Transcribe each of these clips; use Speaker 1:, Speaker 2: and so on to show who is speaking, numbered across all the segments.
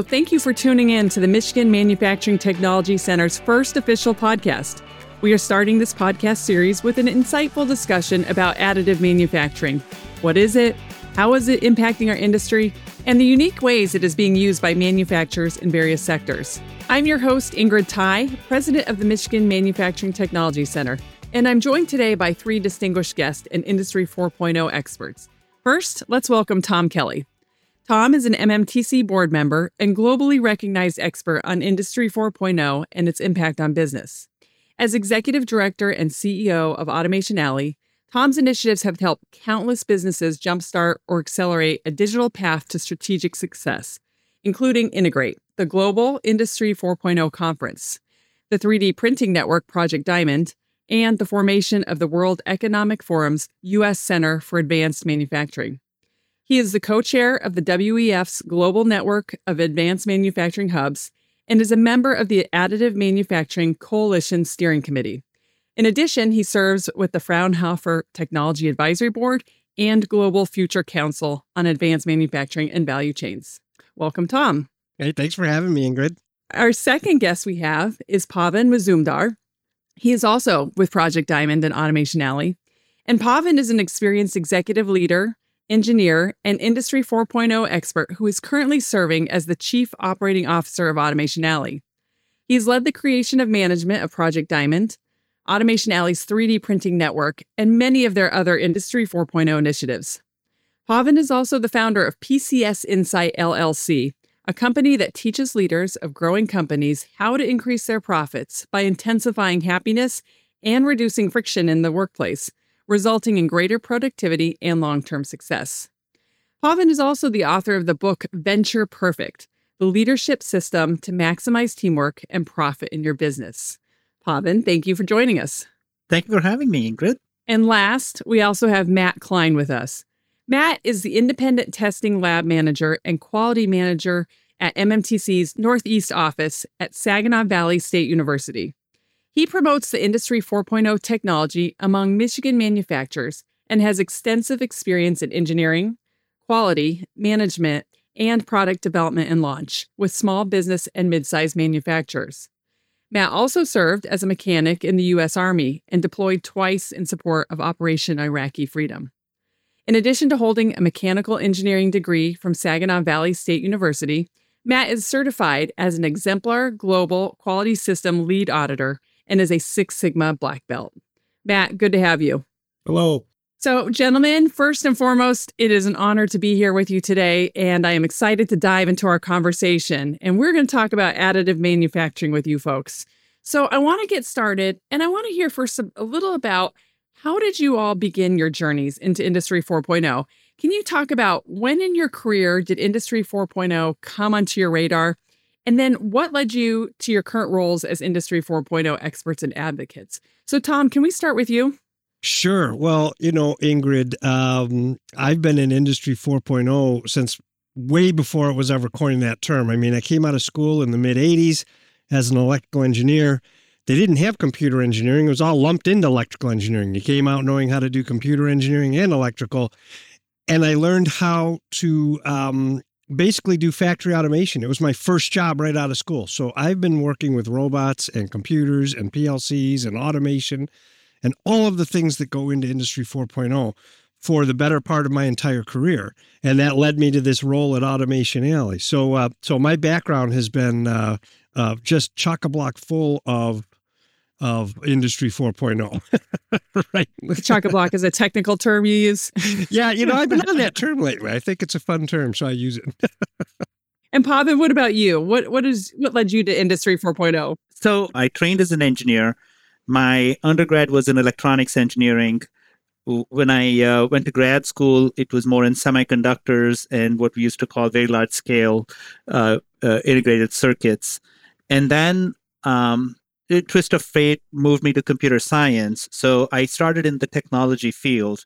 Speaker 1: Hello, thank you for tuning in to the Michigan Manufacturing Technology Center's first official podcast. We are starting this podcast series with an insightful discussion about additive manufacturing. What is it? How is it impacting our industry? And the unique ways it is being used by manufacturers in various sectors. I'm your host, Ingrid Tighe, president of the Michigan Manufacturing Technology Center, and I'm joined today by three distinguished guests and Industry 4.0 experts. First, let's welcome Tom Kelly. Tom is an MMTC board member and globally recognized expert on Industry 4.0 and its impact on business. As executive director and CEO of Automation Alley, Tom's initiatives have helped countless businesses jumpstart or accelerate a digital path to strategic success, including Integr8, the Global Industry 4.0 Conference, the 3D Printing Network Project Diamond, and the formation of the World Economic Forum's U.S. Center for Advanced Manufacturing. He is the co chair of the WEF's Global Network of Advanced Manufacturing Hubs and is a member of the Additive Manufacturing Coalition Steering Committee. In addition, he serves with the Fraunhofer Technology Advisory Board and Global Future Council on Advanced Manufacturing and Value Chains. Welcome, Tom.
Speaker 2: Hey, thanks for having me, Ingrid.
Speaker 1: Our second guest we have is Pavan Muzumdar. He is also with Project Diamond and Automation Alley. And Pavan is an experienced executive leader, engineer, and Industry 4.0 expert who is currently serving as the Chief Operating Officer of Automation Alley. He's led the creation of management of Project Diamond, Automation Alley's 3D printing network, and many of their other Industry 4.0 initiatives. Pavan is also the founder of PCS Insight LLC, a company that teaches leaders of growing companies how to increase their profits by intensifying happiness and reducing friction in the workplace, resulting in greater productivity and long term success. Pavan is also the author of the book Venture Perfect The Leadership System to Maximize Teamwork and Profit in Your Business. Pavan, thank you for joining us.
Speaker 3: Thank you for having me, Ingrid.
Speaker 1: And last, we also have Matt Klein with us. Matt is the independent testing lab manager and quality manager at MMTC's Northeast office at Saginaw Valley State University. He promotes the Industry 4.0 technology among Michigan manufacturers and has extensive experience in engineering, quality, management, and product development and launch with small business and mid-sized manufacturers. Matt also served as a mechanic in the U.S. Army and deployed twice in support of Operation Iraqi Freedom. In addition to holding a mechanical engineering degree from Saginaw Valley State University, Matt is certified as an exemplar global quality system lead auditor and is a Six Sigma black belt. Matt, good to have you.
Speaker 2: Hello.
Speaker 1: So, gentlemen, first and foremost, it is an honor to be here with you today, and I am excited to dive into our conversation. And we're going to talk about additive manufacturing with you folks. So, I want to get started, and I want to hear first a little about how did you all begin your journeys into Industry 4.0? Can you talk about when in your career did Industry 4.0 come onto your radar? And then what led you to your current roles as Industry 4.0 experts and advocates? So, Tom, can we start with you?
Speaker 2: Sure. Well, you know, Ingrid, um, I've been in Industry 4.0 since way before it was ever coined that term. I mean, I came out of school in the mid 80s as an electrical engineer they didn't have computer engineering. It was all lumped into electrical engineering. You came out knowing how to do computer engineering and electrical. And I learned how to um, basically do factory automation. It was my first job right out of school. So I've been working with robots and computers and PLCs and automation and all of the things that go into Industry 4.0 for the better part of my entire career, and that led me to this role at Automation Alley. So, uh, so my background has been uh, uh, just chock a block full of of Industry 4.0.
Speaker 1: right. Chock a block is a technical term you use.
Speaker 2: yeah, you know, I've been on that term lately. I think it's a fun term, so I use it.
Speaker 1: and Pavan, what about you? What what is what led you to Industry 4.0?
Speaker 3: So I trained as an engineer. My undergrad was in electronics engineering. When I uh, went to grad school, it was more in semiconductors and what we used to call very large scale uh, uh, integrated circuits. And then um, twist of fate moved me to computer science. So I started in the technology field.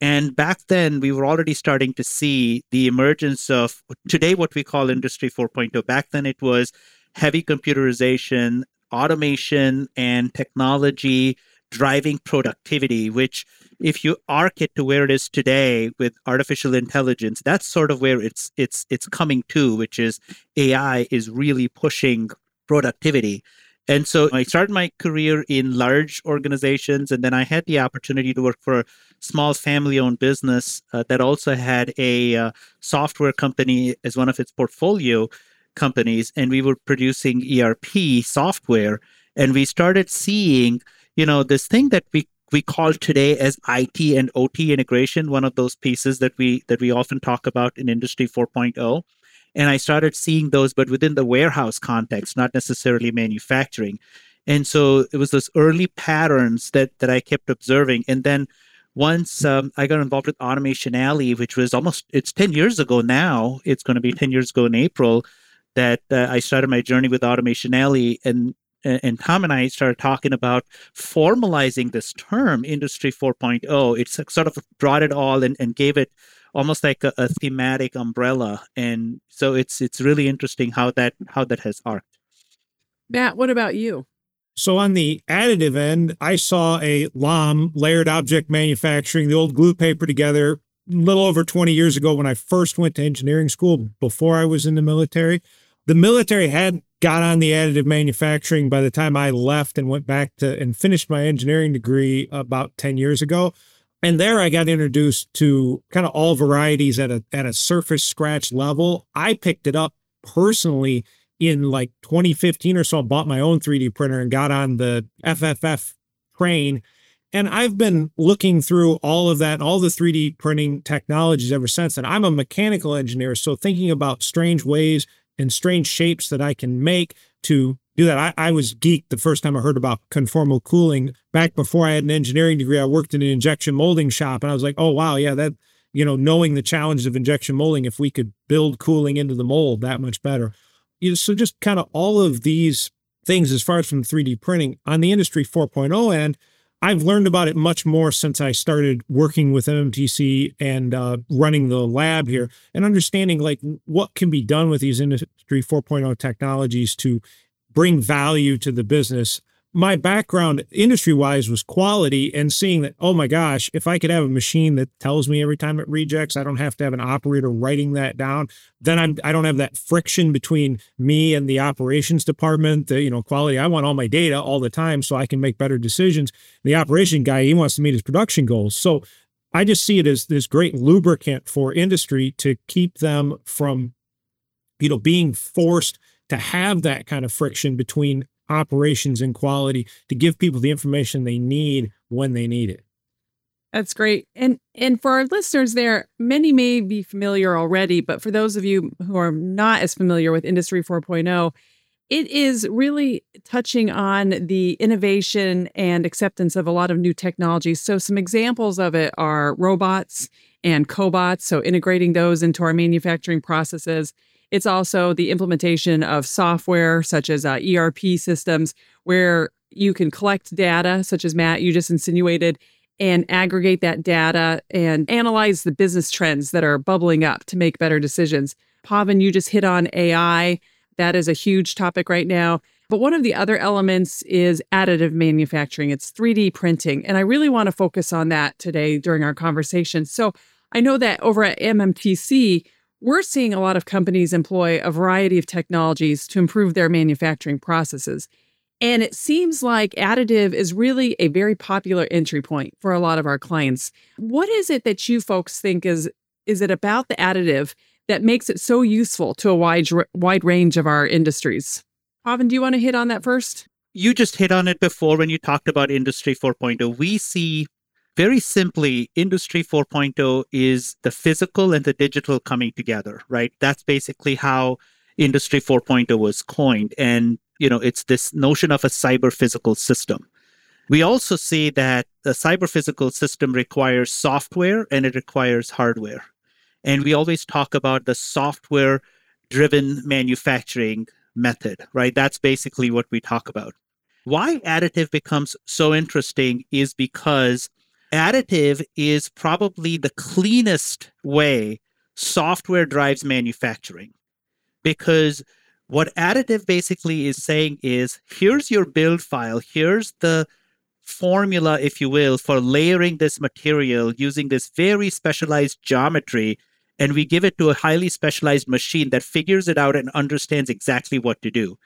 Speaker 3: And back then, we were already starting to see the emergence of today what we call Industry 4.0. Back then, it was heavy computerization, automation, and technology driving productivity, which if you arc it to where it is today with artificial intelligence, that's sort of where it's it's it's coming to, which is AI is really pushing productivity. And so I started my career in large organizations, and then I had the opportunity to work for a small family owned business uh, that also had a uh, software company as one of its portfolio companies. And we were producing ERP software. And we started seeing, you know, this thing that we we call today as IT and OT integration, one of those pieces that we that we often talk about in Industry 4.0 and i started seeing those but within the warehouse context not necessarily manufacturing. And so it was those early patterns that that i kept observing. And then once um, i got involved with automation alley which was almost it's 10 years ago now. It's going to be 10 years ago in april that uh, i started my journey with automation alley and and Tom and I started talking about formalizing this term, Industry 4.0. It's sort of brought it all and, and gave it almost like a, a, thematic umbrella. And so it's it's really interesting how that how that has arced.
Speaker 1: Matt what about you?
Speaker 4: So on the additive end i saw a lam layered object manufacturing the old glue paper together a little over 20 years ago when i first went to engineering school before i was in the military. The military had got on the additive manufacturing by the time i left and went back to and finished my engineering degree about 10 years ago and there I got introduced to kind of all varieties at a at a surface scratch level. I picked it up personally in like 2015 or so. I bought my own 3D printer and got on the FFF train. And I've been looking through all of that, all the 3D printing technologies ever since. And I'm a mechanical engineer. So thinking about strange ways and strange shapes that I can make to do that. I, I was geeked the first time I heard about conformal cooling. Back before I had an engineering degree, I worked in an injection molding shop, and I was like, oh wow, yeah, that you know, knowing the challenge of injection molding, if we could build cooling into the mold, that much better. You know, so just kind of all of these things as far as from 3D printing on the industry 4.0 end. I've learned about it much more since I started working with MMTC and uh, running the lab here and understanding like what can be done with these industry 4.0 technologies to bring value to the business. My background industry wise was quality and seeing that, oh my gosh, if I could have a machine that tells me every time it rejects, I don't have to have an operator writing that down. Then I'm, I don't have that friction between me and the operations department, the, you know, quality. I want all my data all the time so I can make better decisions. The operation guy, he wants to meet his production goals. So I just see it as this great lubricant for industry to keep them from, you know, being forced to have that kind of friction between operations and quality to give people the information they need when they need it.
Speaker 1: That's great. And and for our listeners there, many may be familiar already, but for those of you who are not as familiar with Industry 4.0, it is really touching on the innovation and acceptance of a lot of new technologies. So some examples of it are robots and cobots, so integrating those into our manufacturing processes it's also the implementation of software such as uh, ERP systems where you can collect data, such as Matt, you just insinuated, and aggregate that data and analyze the business trends that are bubbling up to make better decisions. Pavan, you just hit on AI. That is a huge topic right now. But one of the other elements is additive manufacturing. It's 3D printing. And I really want to focus on that today during our conversation. So I know that over at MMTC, we're seeing a lot of companies employ a variety of technologies to improve their manufacturing processes. And it seems like additive is really a very popular entry point for a lot of our clients. What is it that you folks think is is it about the additive that makes it so useful to a wide wide range of our industries? Pavan, do you want to hit on that first?
Speaker 3: You just hit on it before when you talked about industry 4.0. We see very simply, Industry 4.0 is the physical and the digital coming together, right? That's basically how Industry 4.0 was coined. And, you know, it's this notion of a cyber physical system. We also see that the cyber physical system requires software and it requires hardware. And we always talk about the software driven manufacturing method, right? That's basically what we talk about. Why additive becomes so interesting is because additive is probably the cleanest way software drives manufacturing because what additive basically is saying is here's your build file here's the formula, if you will, for layering this material using this very specialized geometry. And we give it to a highly specialized machine that figures it out and understands exactly what to do.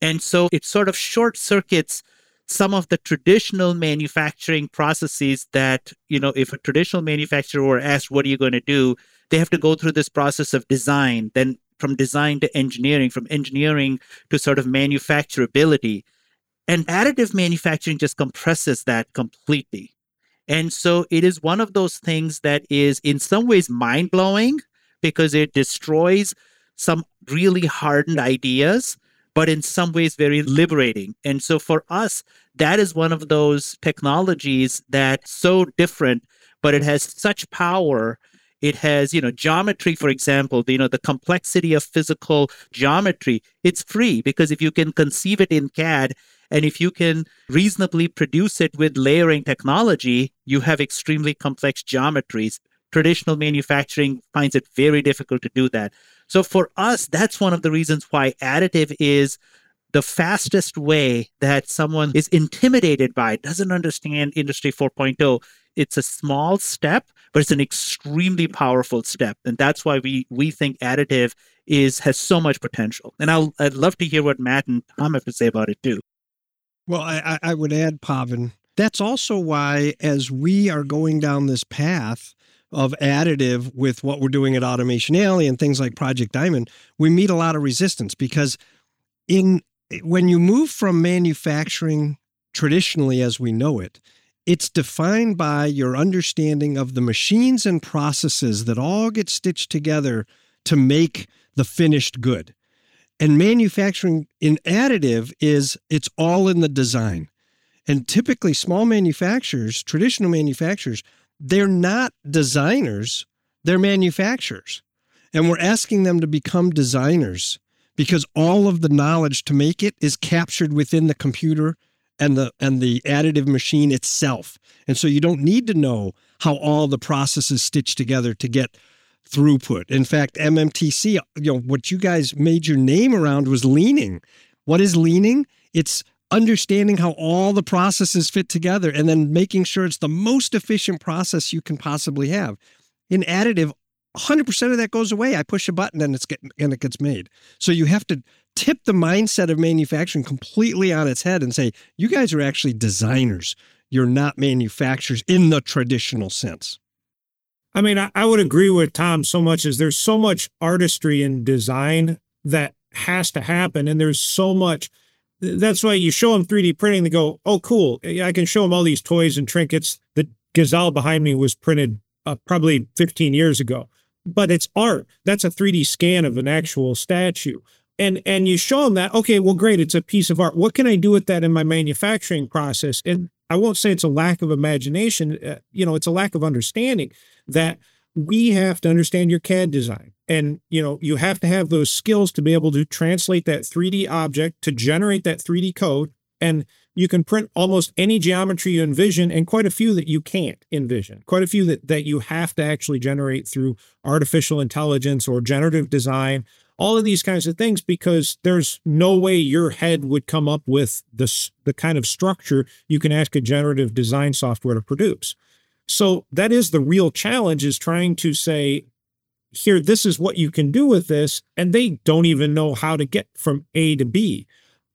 Speaker 3: And so it sort of short circuits some of the traditional manufacturing processes that, you know, if a traditional manufacturer were asked, what are you going to do? They have to go through this process of design, then from design to engineering, from engineering to sort of manufacturability. And additive manufacturing just compresses that completely. And so it is one of those things that is in some ways mind blowing because it destroys some really hardened ideas, but in some ways very liberating. And so for us, that is one of those technologies that's so different, but it has such power it has you know geometry for example you know the complexity of physical geometry it's free because if you can conceive it in cad and if you can reasonably produce it with layering technology, you have extremely complex geometries. Traditional manufacturing finds it very difficult to do that. So for us, that's one of the reasons why additive is the fastest way that someone is intimidated by, doesn't understand Industry 4.0. It's a small step, but it's an extremely powerful step. And that's why we, we think additive is has so much potential. And I'll, I'd love to hear what Matt and Tom have to say about it too.
Speaker 2: Well, I, I would add, Pavan, that's also why, as we are going down this path of additive with what we're doing at Automation Alley and things like Project Diamond, we meet a lot of resistance because in when you move from manufacturing traditionally as we know it, it's defined by your understanding of the machines and processes that all get stitched together to make the finished good. And manufacturing in additive is it's all in the design. And typically, small manufacturers, traditional manufacturers, they're not designers, they're manufacturers. And we're asking them to become designers because all of the knowledge to make it is captured within the computer and the and the additive machine itself. And so you don't need to know how all the processes stitch together to get throughput. In fact, MMTC, you know, what you guys made your name around was leaning. What is leaning? It's understanding how all the processes fit together and then making sure it's the most efficient process you can possibly have. In additive, 100% of that goes away. I push a button and it's and it gets made. So you have to tip the mindset of manufacturing completely on its head and say, you guys are actually designers. You're not manufacturers in the traditional sense.
Speaker 4: I mean, I, I would agree with Tom so much as there's so much artistry in design that has to happen. And there's so much. That's why you show them 3D printing, they go, oh, cool. I can show them all these toys and trinkets. The gazelle behind me was printed uh, probably 15 years ago, but it's art. That's a 3D scan of an actual statue. And, and you show them that, okay, well, great, it's a piece of art. What can I do with that in my manufacturing process? And I won't say it's a lack of imagination, uh, you know, it's a lack of understanding that we have to understand your CAD design. And, you know, you have to have those skills to be able to translate that 3D object to generate that 3D code. And you can print almost any geometry you envision and quite a few that you can't envision, quite a few that, that you have to actually generate through artificial intelligence or generative design, all of these kinds of things, because there's no way your head would come up with this, the kind of structure you can ask a generative design software to produce. So that is the real challenge is trying to say, here, this is what you can do with this. And they don't even know how to get from A to B.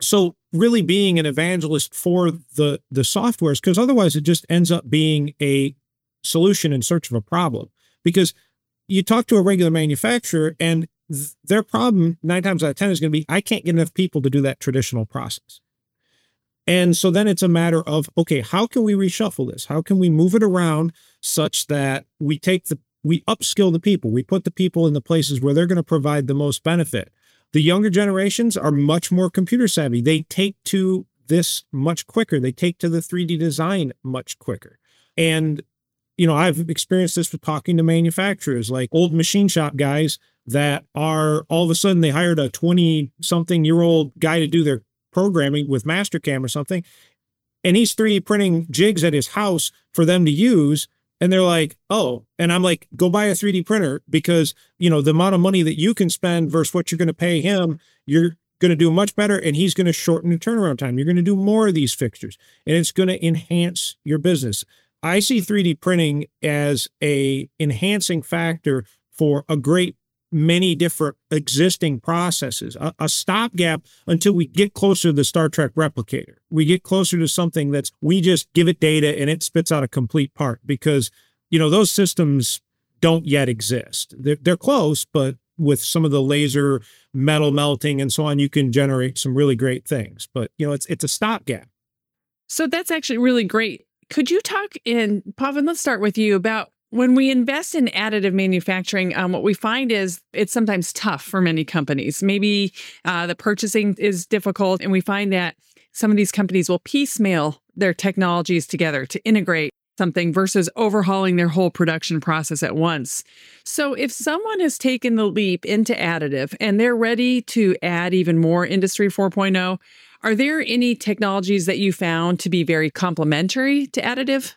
Speaker 4: So really being an evangelist for the, the softwares, because otherwise it just ends up being a solution in search of a problem. Because you talk to a regular manufacturer and th- their problem nine times out of 10 is going to be, I can't get enough people to do that traditional process. And so then it's a matter of, okay, how can we reshuffle this? How can we move it around such that we take the, we upskill the people, we put the people in the places where they're going to provide the most benefit. The younger generations are much more computer savvy. They take to this much quicker. They take to the 3D design much quicker. And, you know, I've experienced this with talking to manufacturers like old machine shop guys that are all of a sudden they hired a 20 something year old guy to do their programming with Mastercam or something. And he's 3D printing jigs at his house for them to use. And they're like, oh, and I'm like, go buy a 3D printer because, you know, the amount of money that you can spend versus what you're going to pay him, you're going to do much better and he's going to shorten the turnaround time. You're going to do more of these fixtures and it's going to enhance your business. I see 3D printing as a enhancing factor for a great many different existing processes, a, a stopgap until we get closer to the Star Trek replicator. We get closer to something that's we just give it data and it spits out a complete part because, you know, those systems don't yet exist. They're, they're close, but with some of the laser metal melting and so on, you can generate some really great things. But, you know, it's, it's a stopgap.
Speaker 1: So that's actually really great. Could you talk in, Pavan, let's start with you about when we invest in additive manufacturing, um, what we find is it's sometimes tough for many companies. Maybe uh, the purchasing is difficult, and we find that some of these companies will piecemeal their technologies together to integrate something versus overhauling their whole production process at once. So, if someone has taken the leap into additive and they're ready to add even more Industry 4.0, are there any technologies that you found to be very complementary to additive?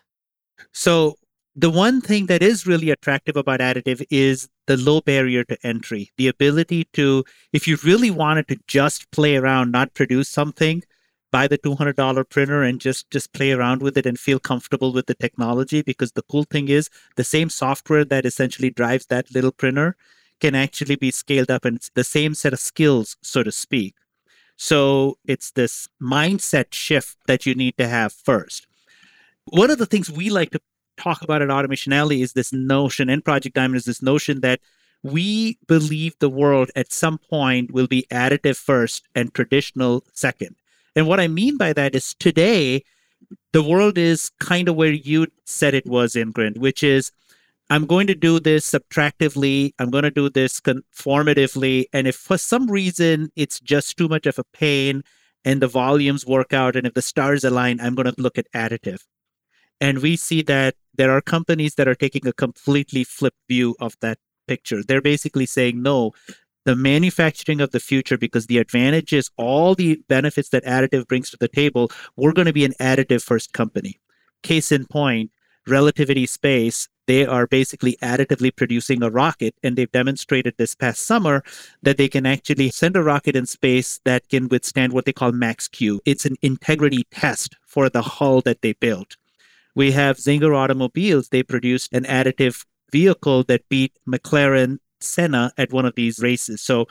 Speaker 3: So, the one thing that is really attractive about additive is the low barrier to entry, the ability to, if you really wanted to just play around, not produce something, buy the $200 printer and just just play around with it and feel comfortable with the technology because the cool thing is the same software that essentially drives that little printer can actually be scaled up and it's the same set of skills so to speak. So it's this mindset shift that you need to have first. One of the things we like to talk about at Automation Alley is this notion, and Project Diamond is this notion that we believe the world at some point will be additive first and traditional second. And what I mean by that is today, the world is kind of where you said it was, Ingrid, which is I'm going to do this subtractively, I'm going to do this conformatively. And if for some reason it's just too much of a pain and the volumes work out, and if the stars align, I'm going to look at additive. And we see that there are companies that are taking a completely flipped view of that picture. They're basically saying, no, the manufacturing of the future, because the advantages, all the benefits that additive brings to the table, we're going to be an additive first company. Case in point, Relativity Space, they are basically additively producing a rocket, and they've demonstrated this past summer that they can actually send a rocket in space that can withstand what they call max Q. It's an integrity test for the hull that they built. We have Czinger Automobiles. They produced an additive vehicle that beat McLaren Senna at one of these races. So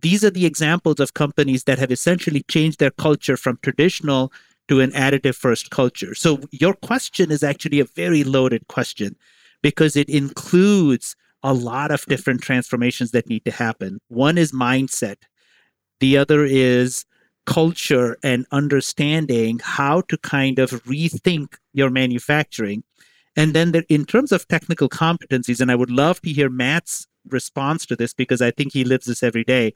Speaker 3: these are the examples of companies that have essentially changed their culture from traditional to an additive first culture. So your question is actually a very loaded question because it includes a lot of different transformations that need to happen. One is mindset. The other is culture and understanding how to kind of rethink your manufacturing. And then there, in terms of technical competencies, and I would love to hear Matt's response to this because I think he lives this every day.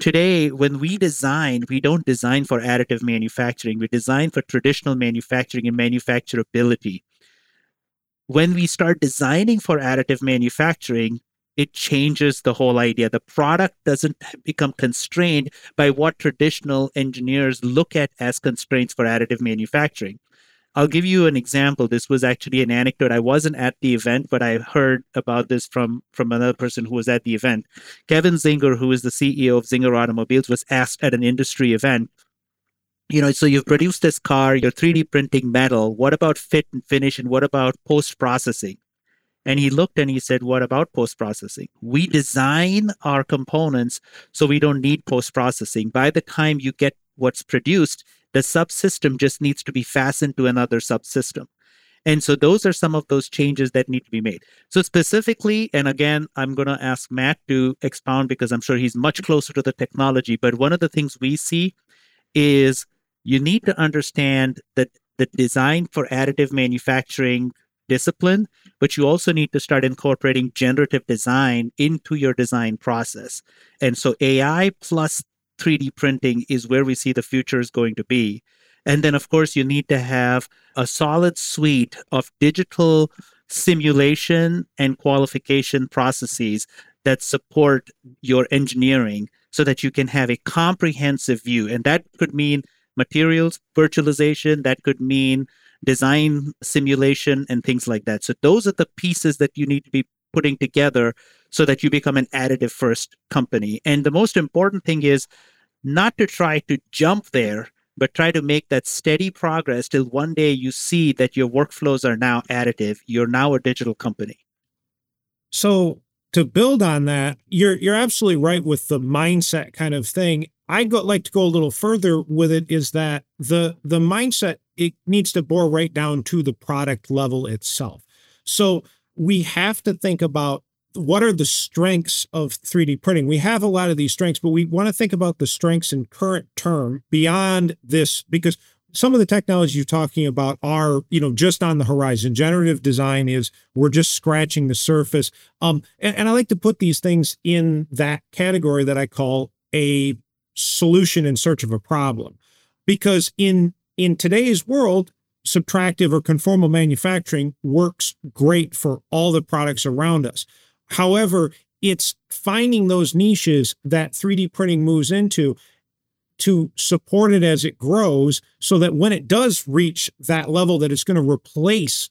Speaker 3: Today, when we design, we don't design for additive manufacturing. We design for traditional manufacturing and manufacturability. When we start designing for additive manufacturing, it changes the whole idea. The product doesn't become constrained by what traditional engineers look at as constraints for additive manufacturing. I'll give you an example. This was actually an anecdote. I wasn't at the event, but I heard about this from, from another person who was at the event. Kevin Czinger, who is the CEO of Czinger Automobiles, was asked at an industry event, you know, so you've produced this car, you're 3D printing metal. What about fit and finish? And what about post processing? And he looked and he said, What about post processing? We design our components so we don't need post processing. By the time you get what's produced, the subsystem just needs to be fastened to another subsystem. And so those are some of those changes that need to be made. So specifically, and again, I'm going to ask Matt to expound because I'm sure he's much closer to the technology. But one of the things we see is you need to understand that the design for additive manufacturing discipline, but you also need to start incorporating generative design into your design process. And so AI plus 3D printing is where we see the future is going to be. And then, of course, you need to have a solid suite of digital simulation and qualification processes that support your engineering so that you can have a comprehensive view. And that could mean materials virtualization, that could mean design simulation and things like that. So those are the pieces that you need to be putting together so that you become an additive first company. And the most important thing is not to try to jump there, but try to make that steady progress till one day you see that your workflows are now additive. You're now a digital company.
Speaker 4: So to build on that, you're you're absolutely right with the mindset kind of thing. I go like to go a little further with it is that the the mindset it needs to bore right down to the product level itself. So we have to think about what are the strengths of 3D printing? We have a lot of these strengths, but we want to think about the strengths in current term beyond this because some of the technologies you're talking about are, you know, just on the horizon. Generative design is we're just scratching the surface. Um, and, and I like to put these things in that category that I call a solution in search of a problem. Because in in today's world, subtractive or conformal manufacturing works great for all the products around us. However, it's finding those niches that 3D printing moves into to support it as it grows so that when it does reach that level that it's going to replace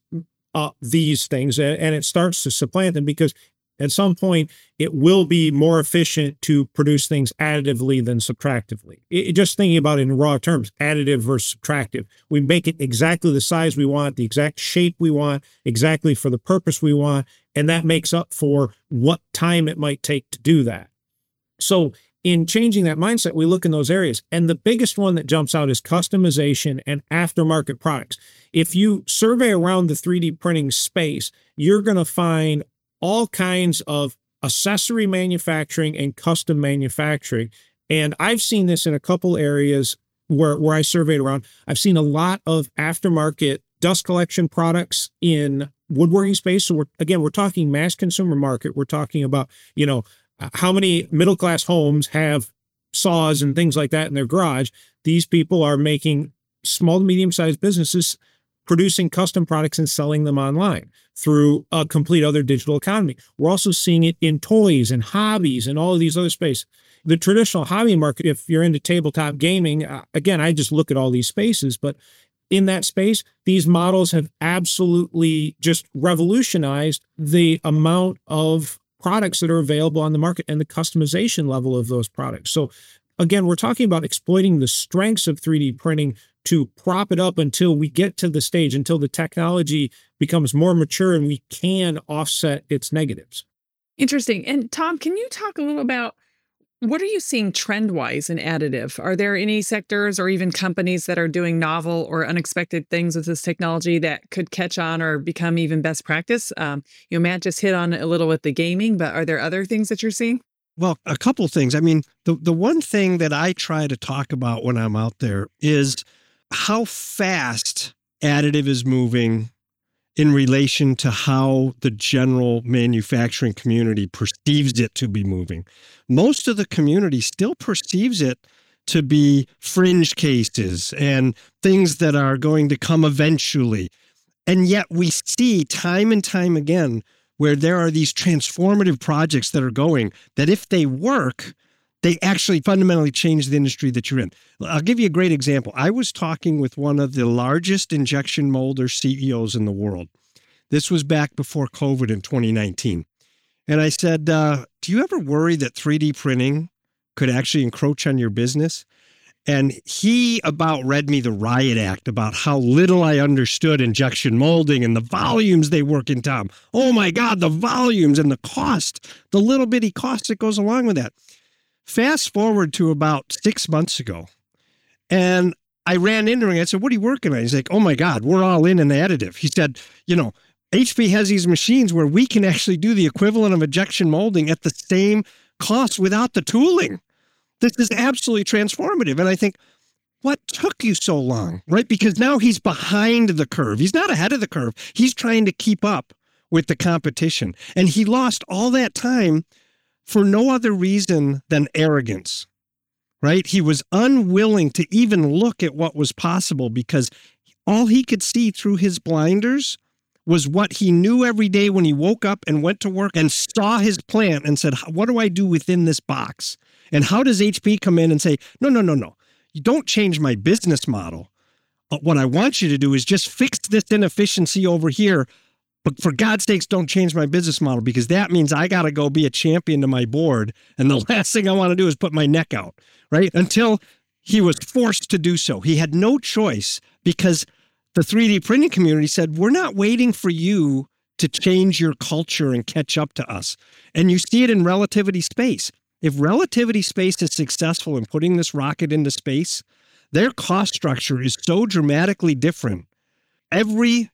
Speaker 4: uh, these things and, and it starts to supplant them because at some point it will be more efficient to produce things additively than subtractively it, just thinking about it in raw terms additive versus subtractive we make it exactly the size we want the exact shape we want exactly for the purpose we want and that makes up for what time it might take to do that so in changing that mindset, we look in those areas. And the biggest one that jumps out is customization and aftermarket products. If you survey around the 3D printing space, you're going to find all kinds of accessory manufacturing and custom manufacturing. And I've seen this in a couple areas where, where I surveyed around. I've seen a lot of aftermarket dust collection products in woodworking space. So we're again, we're talking mass consumer market. We're talking about, you know, how many middle class homes have saws and things like that in their garage? These people are making small to medium sized businesses producing custom products and selling them online through a complete other digital economy. We're also seeing it in toys and hobbies and all of these other spaces. The traditional hobby market, if you're into tabletop gaming, uh, again, I just look at all these spaces, but in that space, these models have absolutely just revolutionized the amount of products that are available on the market and the customization level of those products. So again, we're talking about exploiting the strengths of 3D printing to prop it up until we get to the stage, until the technology becomes more mature and we can offset its negatives.
Speaker 1: Interesting. And Tom, can you talk a little about what are you seeing trend wise in additive? Are there any sectors or even companies that are doing novel or unexpected things with this technology that could catch on or become even best practice? Um, you know, Matt just hit on a little with the gaming, but are there other things that you're seeing?
Speaker 2: Well, a couple things. I mean, the, the one thing that I try to talk about when I'm out there is how fast additive is moving in relation to how the general manufacturing community perceives it to be moving. Most of the community still perceives it to be fringe cases and things that are going to come eventually. And yet we see time and time again where there are these transformative projects that are going that if they work, they actually fundamentally change the industry that you're in. I'll give you a great example. I was talking with one of the largest injection molder CEOs in the world. This was back before COVID in 2019. And I said, uh, Do you ever worry that 3D printing could actually encroach on your business? And he about read me the riot act about how little I understood injection molding and the volumes they work in, Tom. Oh my God, the volumes and the cost, the little bitty cost that goes along with that. Fast forward to about six months ago, and I ran into him. I said, What are you working on? He's like, Oh my God, we're all in an additive. He said, You know, HP has these machines where we can actually do the equivalent of injection molding at the same cost without the tooling. This is absolutely transformative. And I think, what took you so long? Right? Because now he's behind the curve. He's not ahead of the curve. He's trying to keep up with the competition. And he lost all that time for no other reason than arrogance, right? He was unwilling to even look at what was possible because all he could see through his blinders was what he knew every day when he woke up and went to work and saw his plant and said, What do I do within this box? And how does HP come in and say, No, no, no, no, you don't change my business model. Uh, what I want you to do is just fix this inefficiency over here but for God's sakes, don't change my business model because that means I got to go be a champion to my board. And the last thing I want to do is put my neck out. right? Until he was forced to do so. He had no choice because the 3D printing community said, We're not waiting for you to change your culture and catch up to us. And you see it in relativity space. If relativity space is successful in putting this rocket into space, their cost structure is so dramatically different. Every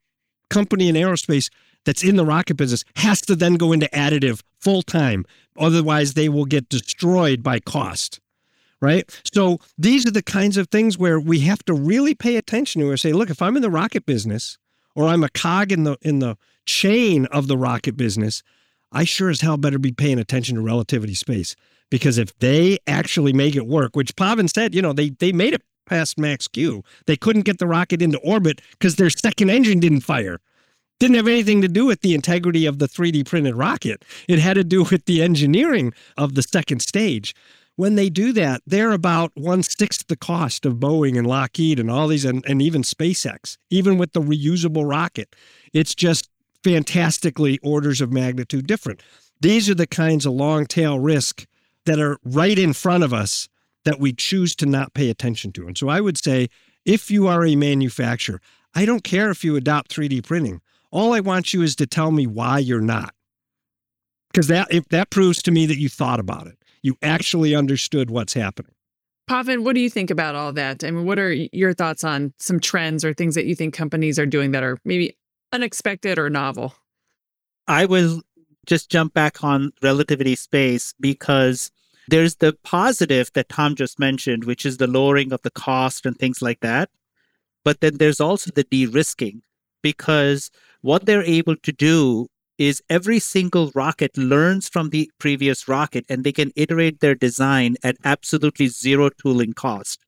Speaker 2: company in aerospace that's in the rocket business has to then go into additive full time. Otherwise, they will get destroyed by cost. Right. So these are the kinds of things where we have to really pay attention to and say, look, if I'm in the rocket business or I'm a cog in the in the chain of the rocket business, I sure as hell better be paying attention to relativity space. Because if they actually make it work, which Pavan said, you know, they they made it past max Q. They couldn't get the rocket into orbit because their second engine didn't fire didn't have anything to do with the integrity of the 3D printed rocket. It had to do with the engineering of the second stage. When they do that, they're about one sixth the cost of Boeing and Lockheed and all these, and, and even SpaceX, even with the reusable rocket. It's just fantastically orders of magnitude different. These are the kinds of long tail risk that are right in front of us that we choose to not pay attention to. And so I would say if you are a manufacturer, I don't care if you adopt 3D printing. All I want you is to tell me why you're not. Because that if that proves to me that you thought about it. You actually understood what's happening.
Speaker 1: Pavan, what do you think about all that? I mean, what are your thoughts on some trends or things that you think companies are doing that are maybe unexpected or novel?
Speaker 3: I will just jump back on relativity space because there's the positive that Tom just mentioned, which is the lowering of the cost and things like that. But then there's also the de risking because what they're able to do is every single rocket learns from the previous rocket and they can iterate their design at absolutely zero tooling cost.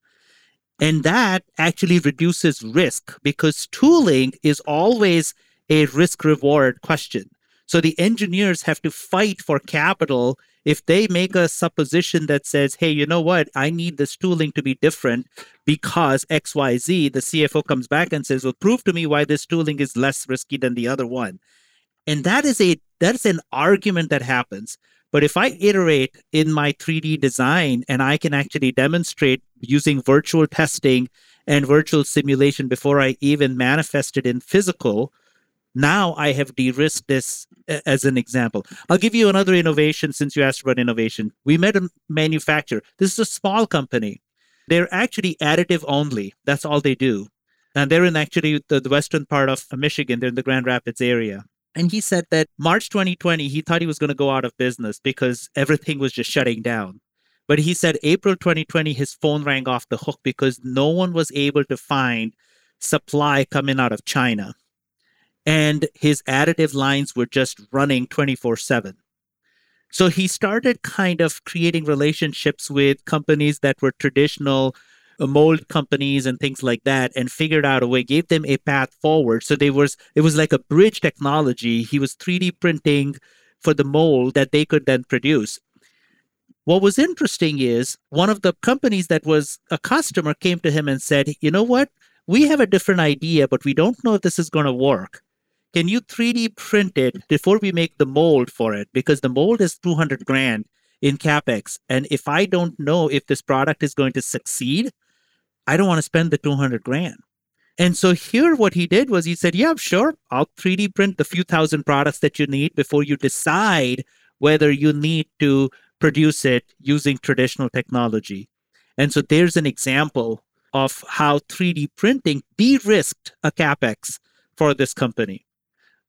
Speaker 3: And that actually reduces risk because tooling is always a risk reward question. So the engineers have to fight for capital if they make a supposition that says, hey, you know what, I need this tooling to be different because XYZ, the CFO comes back and says, well, prove to me why this tooling is less risky than the other one. And that is a that's an argument that happens. But if I iterate in my 3D design and I can actually demonstrate using virtual testing and virtual simulation before I even manifest it in physical, now I have de risked this as an example. I'll give you another innovation since you asked about innovation. We met a manufacturer. This is a small company. They're actually additive only. That's all they do. And they're in actually the, the western part of Michigan. They're in the Grand Rapids area. And he said that March 2020, he thought he was going to go out of business because everything was just shutting down. But he said April 2020, his phone rang off the hook because no one was able to find supply coming out of China and his additive lines were just running 24 7. So he started kind of creating relationships with companies that were traditional uh, mold companies and things like that and figured out a way gave them a path forward. So there was it was like a bridge technology. He was 3d printing for the mold that they could then produce. What was interesting is one of the companies that was a customer came to him and said you know what? We have a different idea but we don't know if this is going to work can you 3D print it before we make the mold for it? Because the mold is 200 grand in capex. And if I don't know if this product is going to succeed, I don't want to spend the 200 grand. And so here, what he did was he said, Yeah, sure, I'll 3D print the few thousand products that you need before you decide whether you need to produce it using traditional technology. And so there's an example of how 3D printing de risked a capex for this company.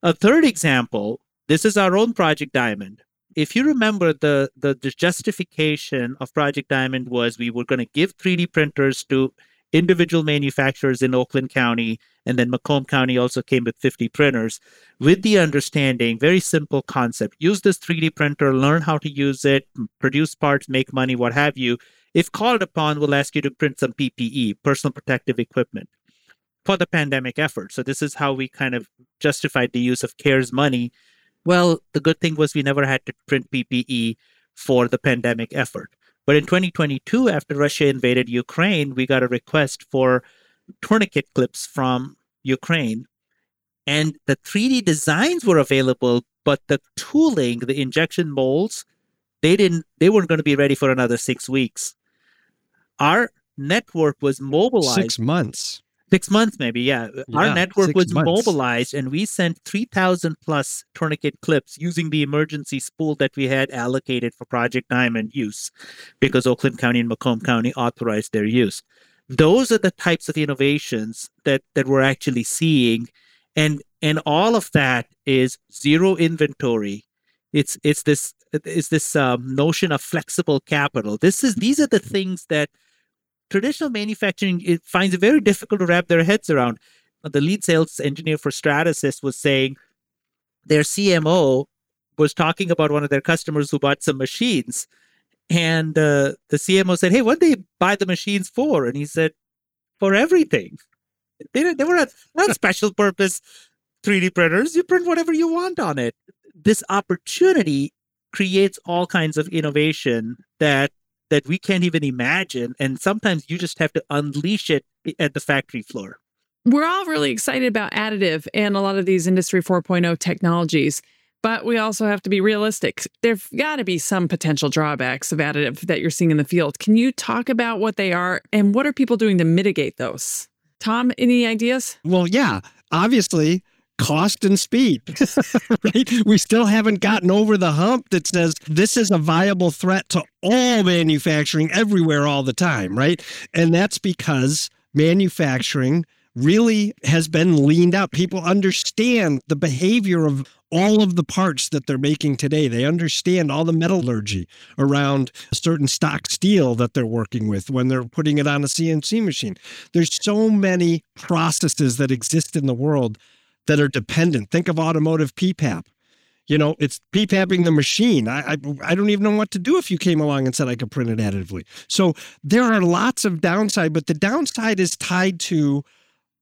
Speaker 3: A third example this is our own Project Diamond. If you remember, the, the, the justification of Project Diamond was we were going to give 3D printers to individual manufacturers in Oakland County, and then Macomb County also came with 50 printers with the understanding very simple concept use this 3D printer, learn how to use it, produce parts, make money, what have you. If called upon, we'll ask you to print some PPE, personal protective equipment for the pandemic effort. So this is how we kind of justified the use of CARES money. Well, the good thing was we never had to print PPE for the pandemic effort. But in 2022, after Russia invaded Ukraine, we got a request for tourniquet clips from Ukraine. And the 3D designs were available, but the tooling, the injection molds, they didn't they weren't going to be ready for another 6 weeks. our network was mobilized
Speaker 2: Six months.
Speaker 3: Six months maybe yeah, our network was
Speaker 2: months.
Speaker 3: mobilized and we sent 3000 plus tourniquet clips using the emergency spool that we had allocated for project diamond use because oakland county and macomb county authorized their use. Those are the types of innovations that that we're actually seeing and and all of that is zero inventory. It's it's this it's this um, notion of flexible capital. This is these are the things that traditional manufacturing it finds it very difficult to wrap their heads around. The lead sales engineer for Stratasys was saying their CMO was talking about one of their customers who bought some machines. And uh, the CMO said, Hey, what did they buy the machines for? And he said, For everything. They, they were not special purpose 3D printers. You print whatever you want on it. This opportunity creates all kinds of innovation that that we can't even imagine. And sometimes you just have to unleash it at the factory floor.
Speaker 1: We're all really excited about additive and a lot of these Industry 4.0 technologies, but we also have to be realistic. There've got to be some potential drawbacks of additive that you're seeing in the field. Can you talk about what they are and what are people doing to mitigate those? Tom, any ideas?
Speaker 2: Well, yeah, obviously cost and speed, right? We still haven't gotten over the hump that says this is a viable threat to all manufacturing everywhere all the time, right? And that's because manufacturing really has been leaned out. People understand the behavior of all of the parts that they're making today. They understand all the metallurgy around certain stock steel that they're working with when they're putting it on a CNC machine. There's so many processes that exist in the world that are dependent. Think of automotive PPAP. You know, it's PPAPing the machine. I, I I don't even know what to do if you came along and said I could print it additively. So there are lots of downside, but the downside is tied to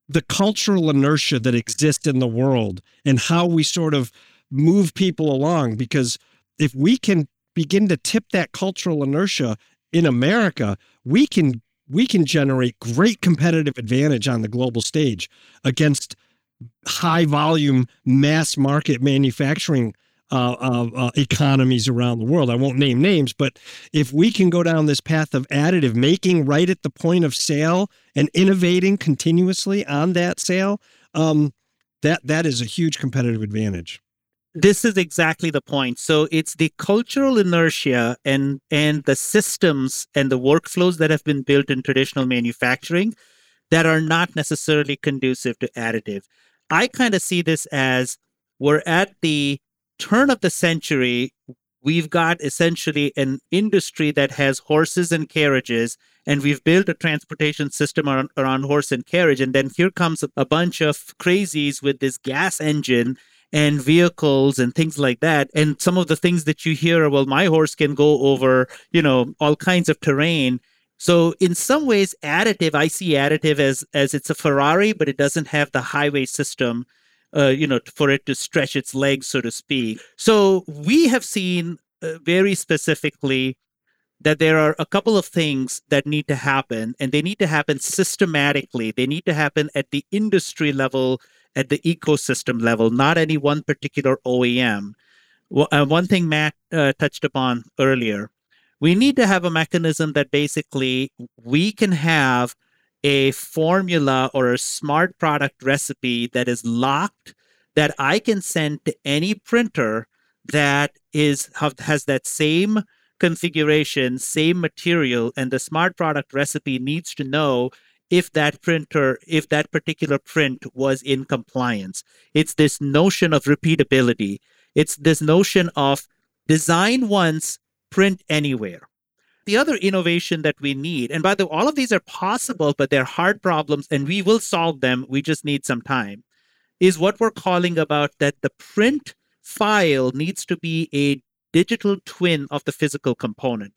Speaker 2: the cultural inertia that exists in the world and how we sort of move people along. Because if we can begin to tip that cultural inertia in America, we can we can generate great competitive advantage on the global stage against high volume mass market manufacturing uh, uh, uh, economies around the world. I won't name names, but if we can go down this path of additive, making right at the point of sale and innovating continuously on that sale, um, that that is a huge competitive advantage.
Speaker 3: This is exactly the point. So it's the cultural inertia and and the systems and the workflows that have been built in traditional manufacturing that are not necessarily conducive to additive. I kind of see this as we're at the turn of the century. We've got essentially an industry that has horses and carriages, and we've built a transportation system around, around horse and carriage. And then here comes a, bunch of crazies with this gas engine and vehicles and things like that. And some of the things that you hear are, well, my horse can go over, you know, all kinds of terrain. So in some ways, additive, I see additive as as it's a Ferrari, but it doesn't have the highway system, uh, you know, for it to stretch its legs, so to speak. So we have seen uh, very specifically that there are a couple of things that need to happen, and they need to happen systematically. They need to happen at the industry level, at the ecosystem level, not any one particular OEM. Well, uh, one thing Matt uh, touched upon earlier we need to have a mechanism that basically we can have a formula or a smart product recipe that is locked that I can send to any printer that is has that same configuration, same material, and the smart product recipe needs to know if that printer, if that particular print was in compliance. It's this notion of repeatability. It's this notion of design once, print anywhere. The other innovation that we need, and by the way, all of these are possible, but they're hard problems and we will solve them. We just need some time, is what we're calling about that the print file needs to be a digital twin of the physical component.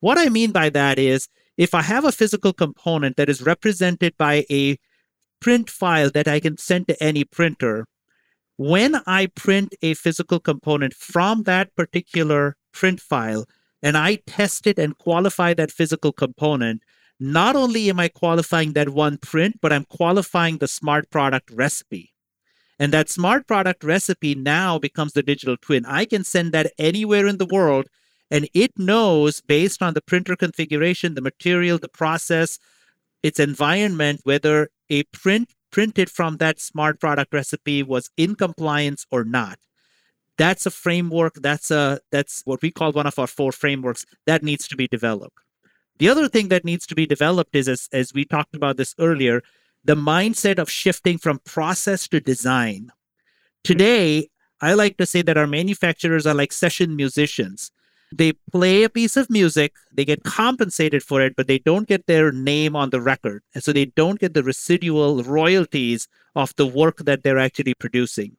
Speaker 3: What I mean by that is if I have a physical component that is represented by a print file that I can send to any printer, when I print a physical component from that particular print file and I test it and qualify that physical component, not only am I qualifying that one print, but I'm qualifying the smart product recipe. And that smart product recipe now becomes the digital twin. I can send that anywhere in the world And it knows based on the printer configuration, the material, the process, its environment, whether a print printed from that smart product recipe was in compliance or not. That's a framework. That's a that's what we call one of our four frameworks that needs to be developed. The other thing that needs to be developed is as, as we talked about this earlier, the mindset of shifting from process to design. Today, I like to say that our manufacturers are like session musicians. They play a piece of music, they get compensated for it, but they don't get their name on the record. And so they don't get the residual royalties of the work that they're actually producing.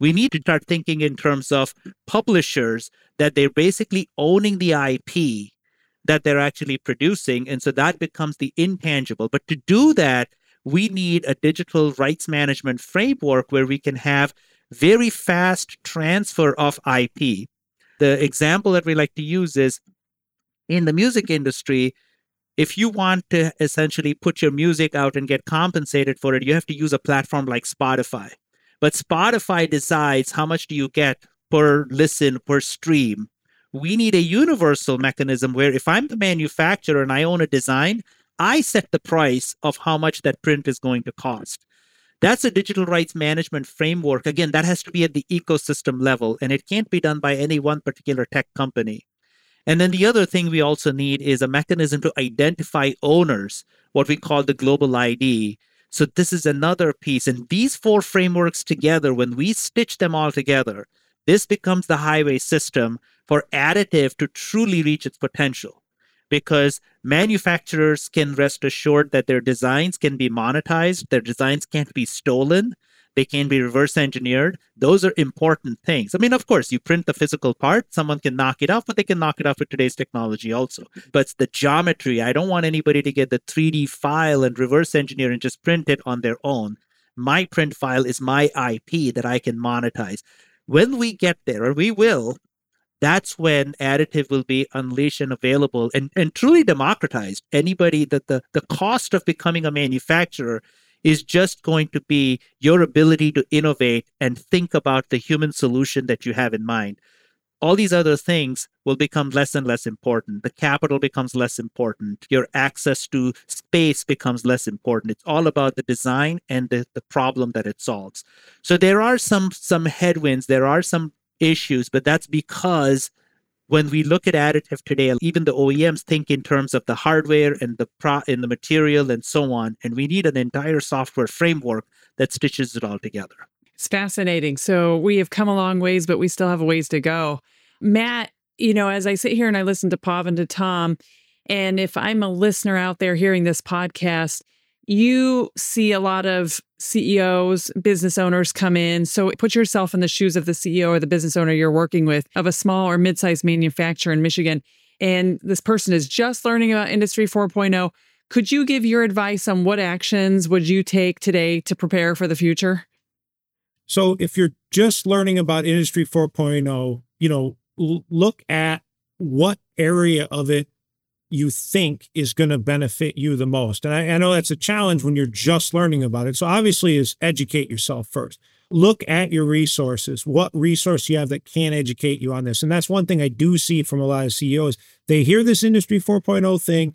Speaker 3: We need to start thinking in terms of publishers that they're basically owning the IP that they're actually producing. And so that becomes the intangible. But to do that, we need a digital rights management framework where we can have very fast transfer of IP. The example that we like to use is in the music industry, if you want to essentially put your music out and get compensated for it, you have to use a platform like Spotify. But Spotify decides how much do you get per listen, per stream. We need a universal mechanism where if I'm the manufacturer and I own a design, I set the price of how much that print is going to cost. That's a digital rights management framework. Again, that has to be at the ecosystem level, and it can't be done by any one particular tech company. And then the other thing we also need is a mechanism to identify owners, what we call the global ID. So this is another piece. And these four frameworks together, when we stitch them all together, this becomes the highway system for additive to truly reach its potential because manufacturers can rest assured that their designs can be monetized, their designs can't be stolen, they can be reverse engineered. Those are important things. I mean, of course, you print the physical part, someone can knock it off, but they can knock it off with today's technology also. But the geometry, I don't want anybody to get the 3D file and reverse engineer and just print it on their own. My print file is my IP that I can monetize. When we get there, or we will, that's when additive will be unleashed and available and, and truly democratized. Anybody that the, the cost of becoming a manufacturer is just going to be your ability to innovate and think about the human solution that you have in mind. All these other things will become less and less important. The capital becomes less important. Your access to space becomes less important. It's all about the design and the, the problem that it solves. So there are some some headwinds, there are some issues, but that's because when we look at additive today, even the OEMs think in terms of the hardware and the pro and the material and so on, and we need an entire software framework that stitches it all together.
Speaker 1: It's fascinating. So we have come a long ways, but we still have a ways to go. Matt, you know, as I sit here and I listen to Pav and to Tom, and if I'm a listener out there hearing this podcast, you see a lot of CEOs, business owners come in. So put yourself in the shoes of the CEO or the business owner you're working with of a small or mid sized manufacturer in Michigan. And this person is just learning about Industry 4.0. Could you give your advice on what actions would you take today to prepare for the future?
Speaker 4: So if you're just learning about Industry 4.0, you know, look at what area of it you think is going to benefit you the most. And I, I, know that's a challenge when you're just learning about it. So obviously is educate yourself first. Look at your resources. What resource you have that can educate you on this. And that's one thing I do see from a lot of CEOs. They hear this industry 4.0 thing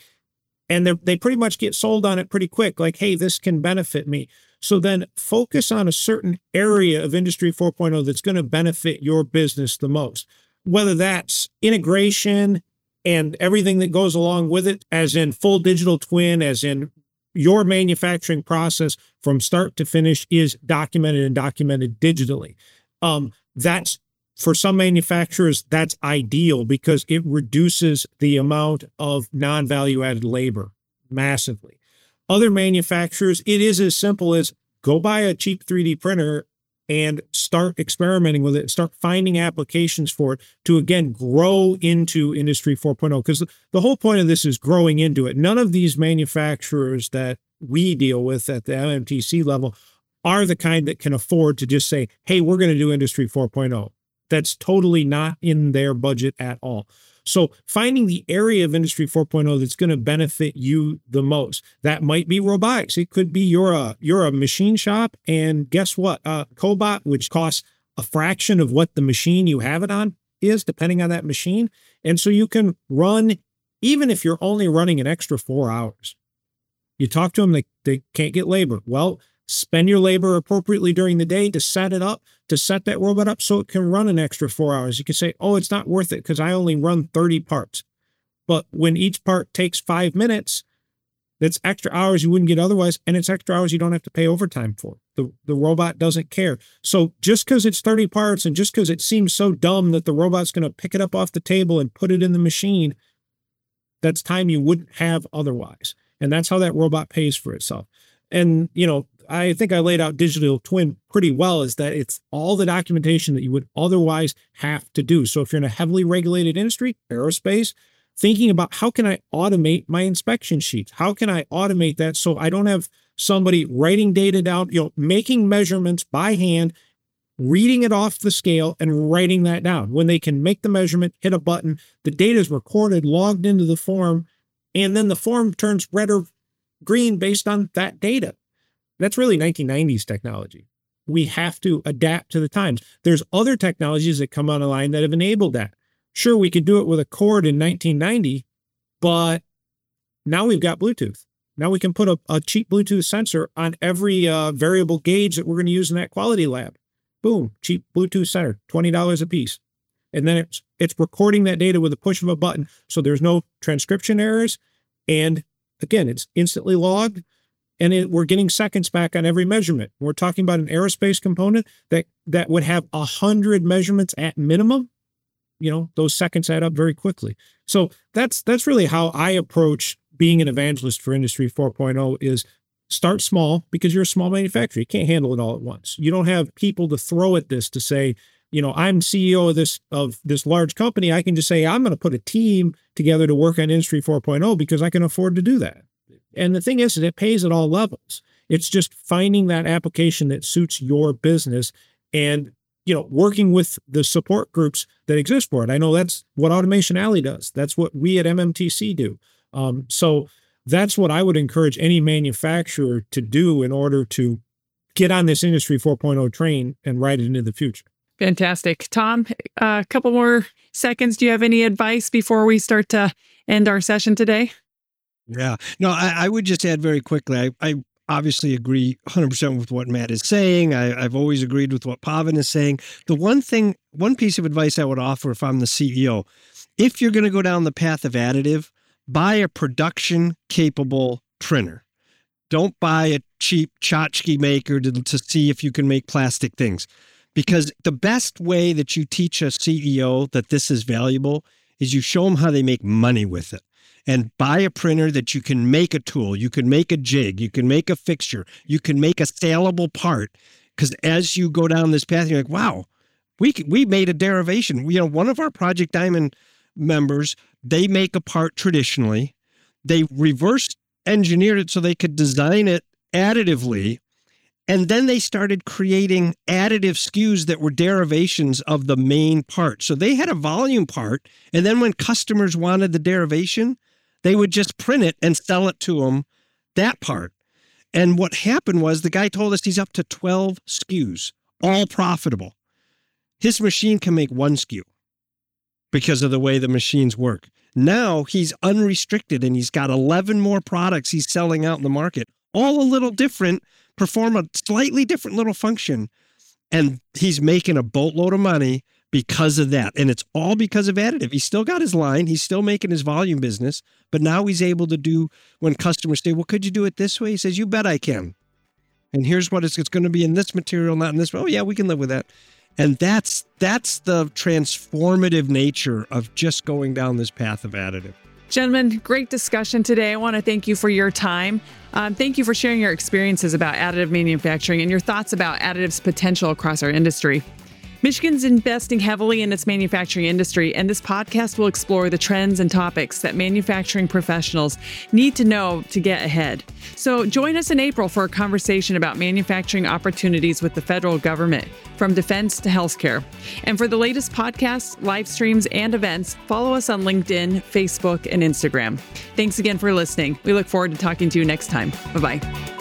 Speaker 4: and they they pretty much get sold on it pretty quick. Like, hey, this can benefit me. So then focus on a certain area of industry 4.0 that's going to benefit your business the most. Whether that's integration, and everything that goes along with it, as in full digital twin, as in your manufacturing process from start to finish is documented and documented digitally. Um, that's for some manufacturers, that's ideal because it reduces the amount of non value added labor massively. Other manufacturers, it is as simple as go buy a cheap 3D printer and start experimenting with it, start finding applications for it to again grow into Industry 4.0. Because the whole point of this is growing into it. None of these manufacturers that we deal with at the MMTC level are the kind that can afford to just say, hey, we're going to do Industry 4.0. That's totally not in their budget at all. So finding the area of Industry 4.0 that's going to benefit you the most. That might be robotics. It could be you're a you're a machine shop, and guess what? Uh, Cobot, which costs a fraction of what the machine you have it on, is, depending on that machine. And so you can run, even if you're only running an extra four hours. You talk to them, they, they can't get labor. Well, spend your labor appropriately during the day to set it up, to set that robot up so it can run an extra four hours. You can say, oh, it's not worth it because I only run 30 parts. But when each part takes five minutes, that's extra hours you wouldn't get otherwise, and it's extra hours you don't have to pay overtime for. The, the robot doesn't care. So just because it's 30 parts and just because it seems so dumb that the robot's going to pick it up off the table and put it in the machine, that's time you wouldn't have otherwise. And that's how that robot pays for itself. And, you know, I think I laid out digital twin pretty well is that it's all the documentation that you would otherwise have to do. So if you're in a heavily regulated industry, aerospace, thinking about how can I automate my inspection sheets? How can I automate that so I don't have somebody writing data down, you know, making measurements by hand, reading it off the scale and writing that down. When they can make the measurement, hit a button, the data is recorded, logged into the form, and then the form turns red or green based on that data. That's really 1990s technology. We have to adapt to the times. There's other technologies that come on the line that have enabled that. Sure, we could do it with a cord in 1990, but now we've got Bluetooth. Now we can put a, a cheap Bluetooth sensor on every uh, variable gauge that we're going to use in that quality lab. Boom, cheap Bluetooth sensor, $20 a piece. And then it's, it's recording that data with a push of a button. So there's no transcription errors. And again, it's instantly logged and it, we're getting seconds back on every measurement. We're talking about an aerospace component that, that would have a hundred measurements at minimum. You know those seconds add up very quickly. So that's that's really how i approach being an evangelist for industry 4.0 is start small because you're a small manufacturer. You can't handle it all at once. You don't have people to throw at this to say you know i'm ceo of this of this large company. I can just say i'm going to put a team together to work on industry 4.0 because i can afford to do that and the thing is that it pays at all levels it's just finding that application that suits your business and you know, working with the support groups that exist for it. I know that's what Automation Alley does. That's what we at MMTC do. Um, so that's what I would encourage any manufacturer to do in order to get on this Industry 4.0 train and ride it into the future.
Speaker 1: Fantastic. Tom, a couple more seconds. Do you have any advice before we start to end our session today?
Speaker 2: Yeah. No, I, I would just add very quickly. I, I obviously agree 100% with what Matt is saying. I, have always agreed with what Pavan is saying. The one thing, one piece of advice I would offer if I'm the CEO, if you're going to go down the path of additive, buy a production capable printer. Don't buy a cheap tchotchke maker to, to see if you can make plastic things. Because the best way that you teach a CEO that this is valuable is you show them how they make money with it and buy a printer that you can make a tool, you can make a jig, you can make a fixture, you can make a saleable part. Because as you go down this path, you're like, wow, we we made a derivation. You know, one of our Project Diamond members, they make a part traditionally, they reverse engineered it so they could design it additively. And then they started creating additive SKUs that were derivations of the main part. So they had a volume part. And then when customers wanted the derivation, they would just print it and sell it to them, that part. And what happened was the guy told us he's up to 12 SKUs, all profitable. His machine can make one SKU because of the way the machines work. Now he's unrestricted and he's got 11 more products he's selling out in the market, all a little different, perform a slightly different little function. And he's making a boatload of money because of that. And it's all because of additive. He's still got his line, he's still making his volume business, but now he's able to do when customers say, Well, could you do it this way? He says, You bet I can. And here's what it's, it's going to be in this material, not in this. Oh, yeah, we can live with that. And that's that's the transformative nature of just going down this path of additive.
Speaker 1: Gentlemen, great discussion today. I want to thank you for your time. Um, thank you for sharing your experiences about additive manufacturing and your thoughts about additive's potential across our industry. Michigan's investing heavily in its manufacturing industry, and this podcast will explore the trends and topics that manufacturing professionals need to know to get ahead. So, join us in April for a conversation about manufacturing opportunities with the federal government, from defense to healthcare. And for the latest podcasts, live streams, and events, follow us on LinkedIn, Facebook, and Instagram. Thanks again for listening. We look forward to talking to you next time. Bye bye.